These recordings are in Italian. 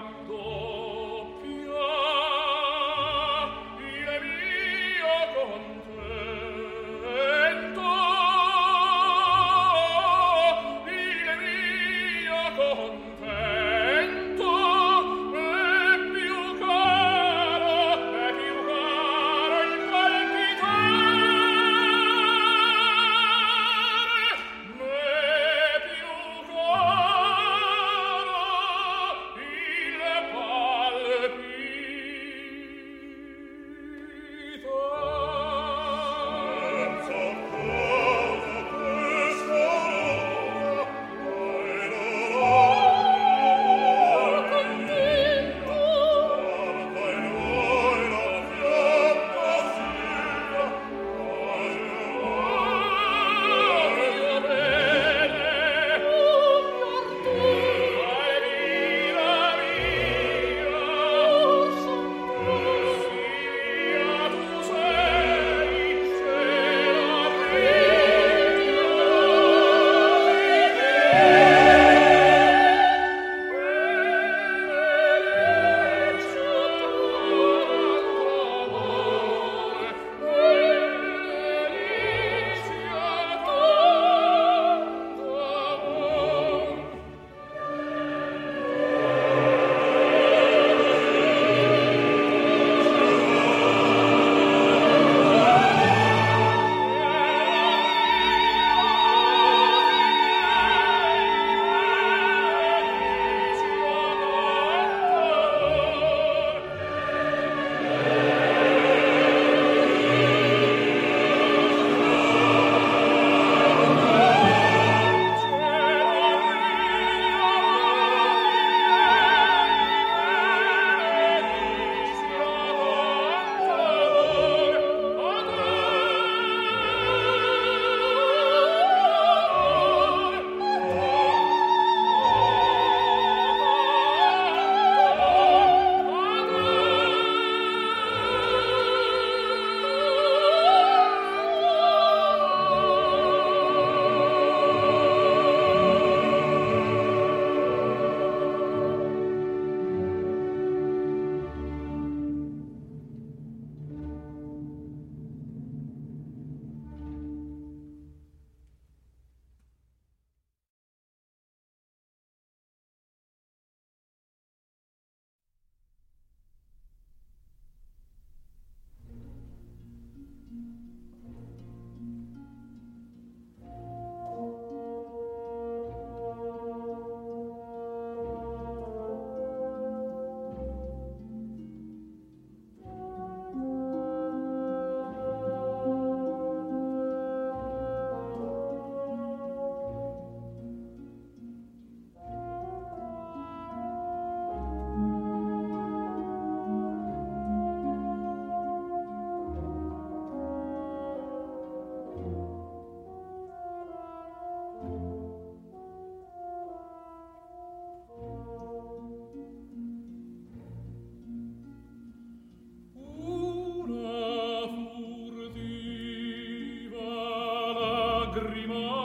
fatto lacrima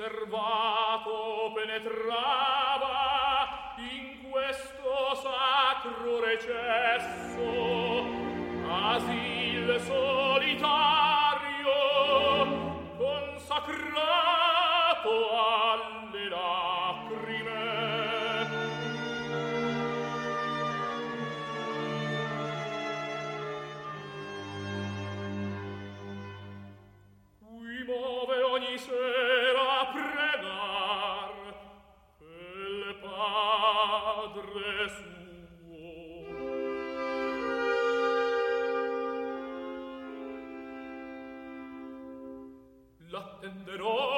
osservato penetrava in questo sacro recesso. Asil solitario consacrato alle lacrime. Qui muove ogni sera attenderò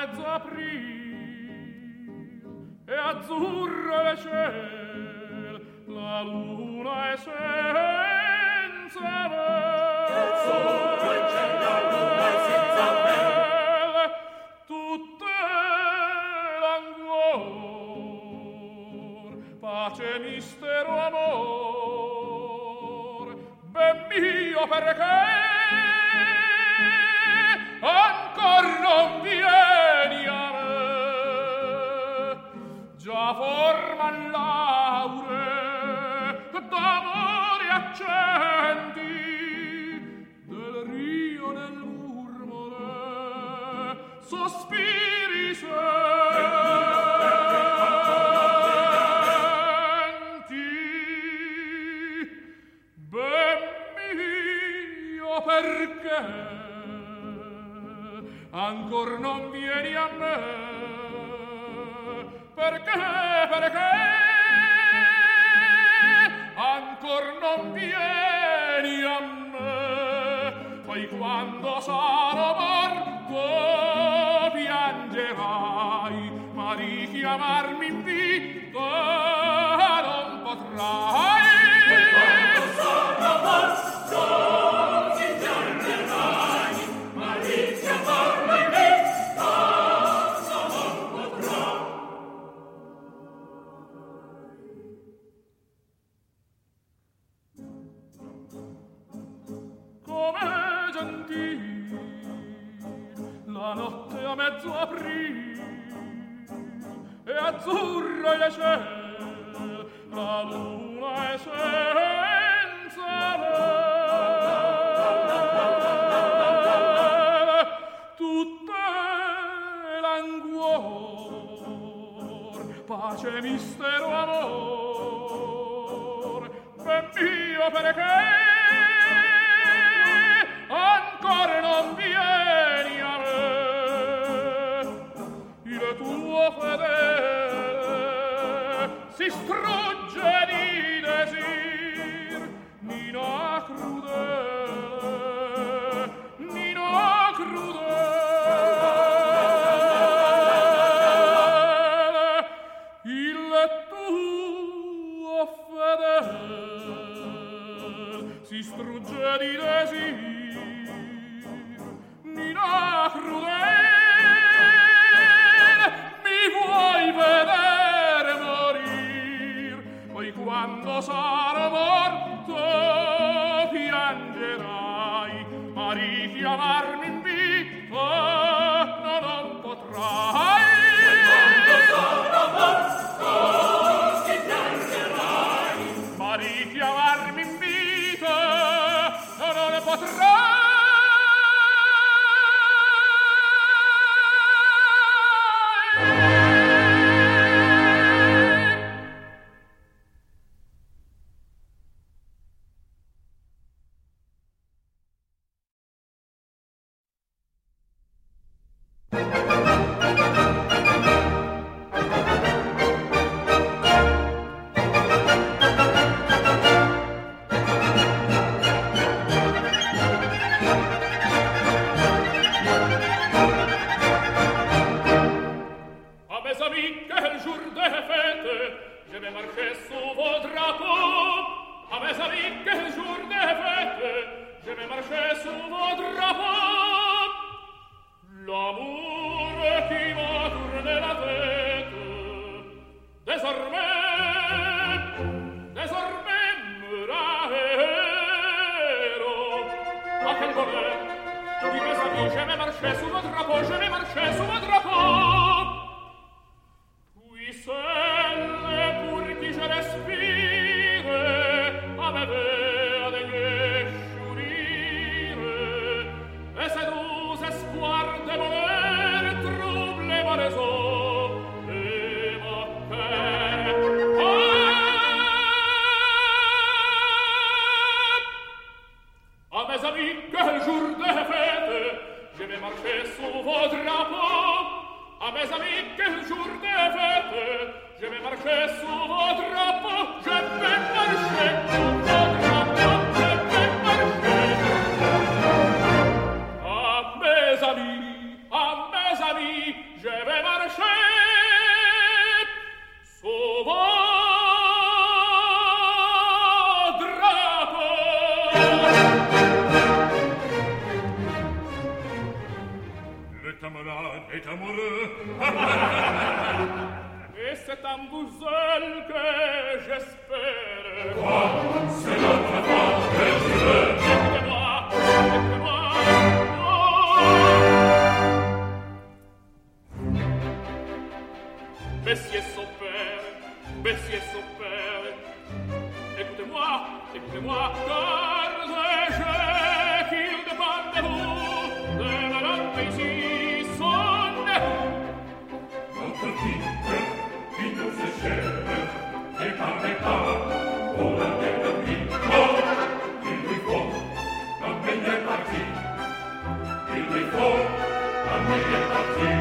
mezzo aprile e azzurro le ciel la luna è senza re e azzurro le ciel la luna è senza re tutte l'anguor pace mistero amor ben mio perché ancor non viene pensare che ancor non vieni a me poi quando sai pleasure Messier son père, Messier son père. Écoutez-moi, écoutez-moi, car sachez qu'il dépend de vous, de la lampe ici sonne. Votre vie, qui nous échelle, et par les pas, pour la tête de vie, il lui faut la meilleure partie, il lui faut la meilleure partie.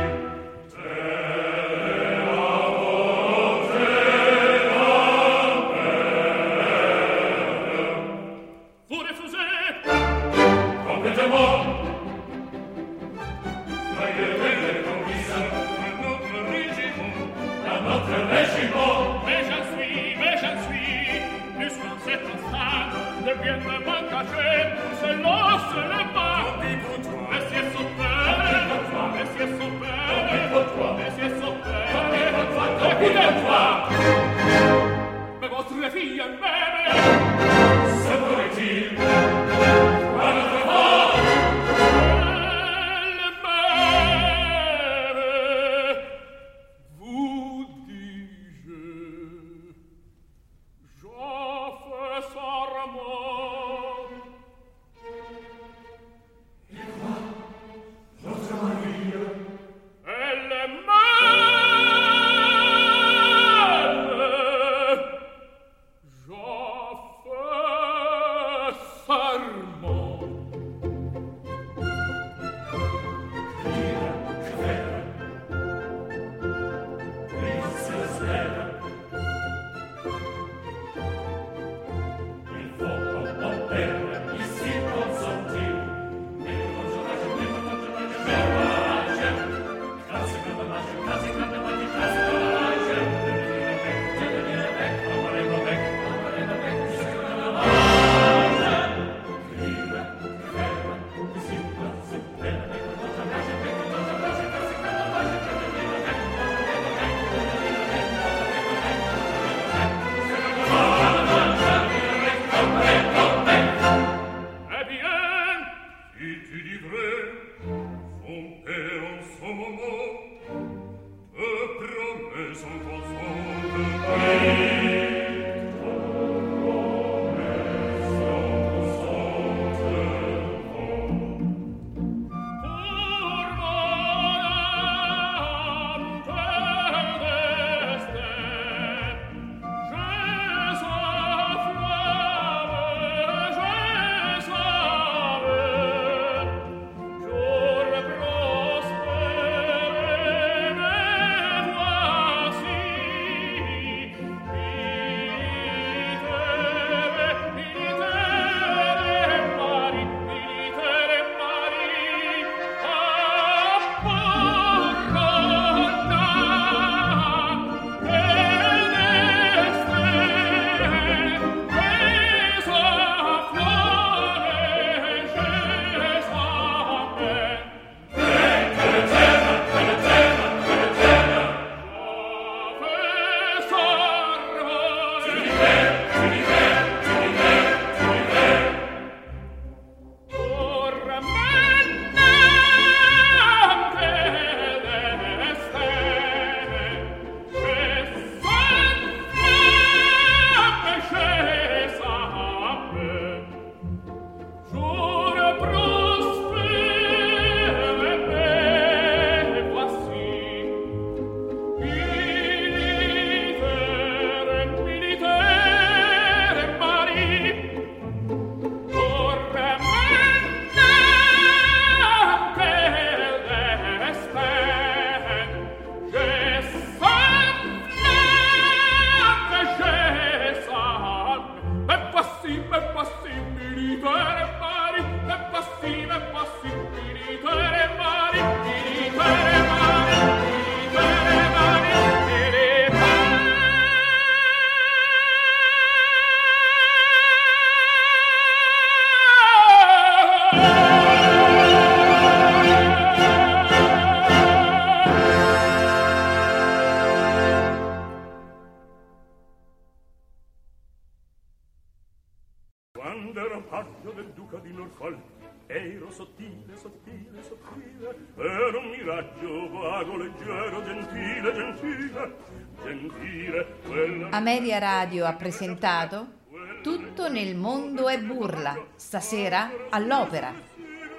Radio ha presentato Tutto nel mondo è burla, stasera all'opera,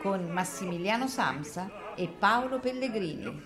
con Massimiliano Samsa e Paolo Pellegrini.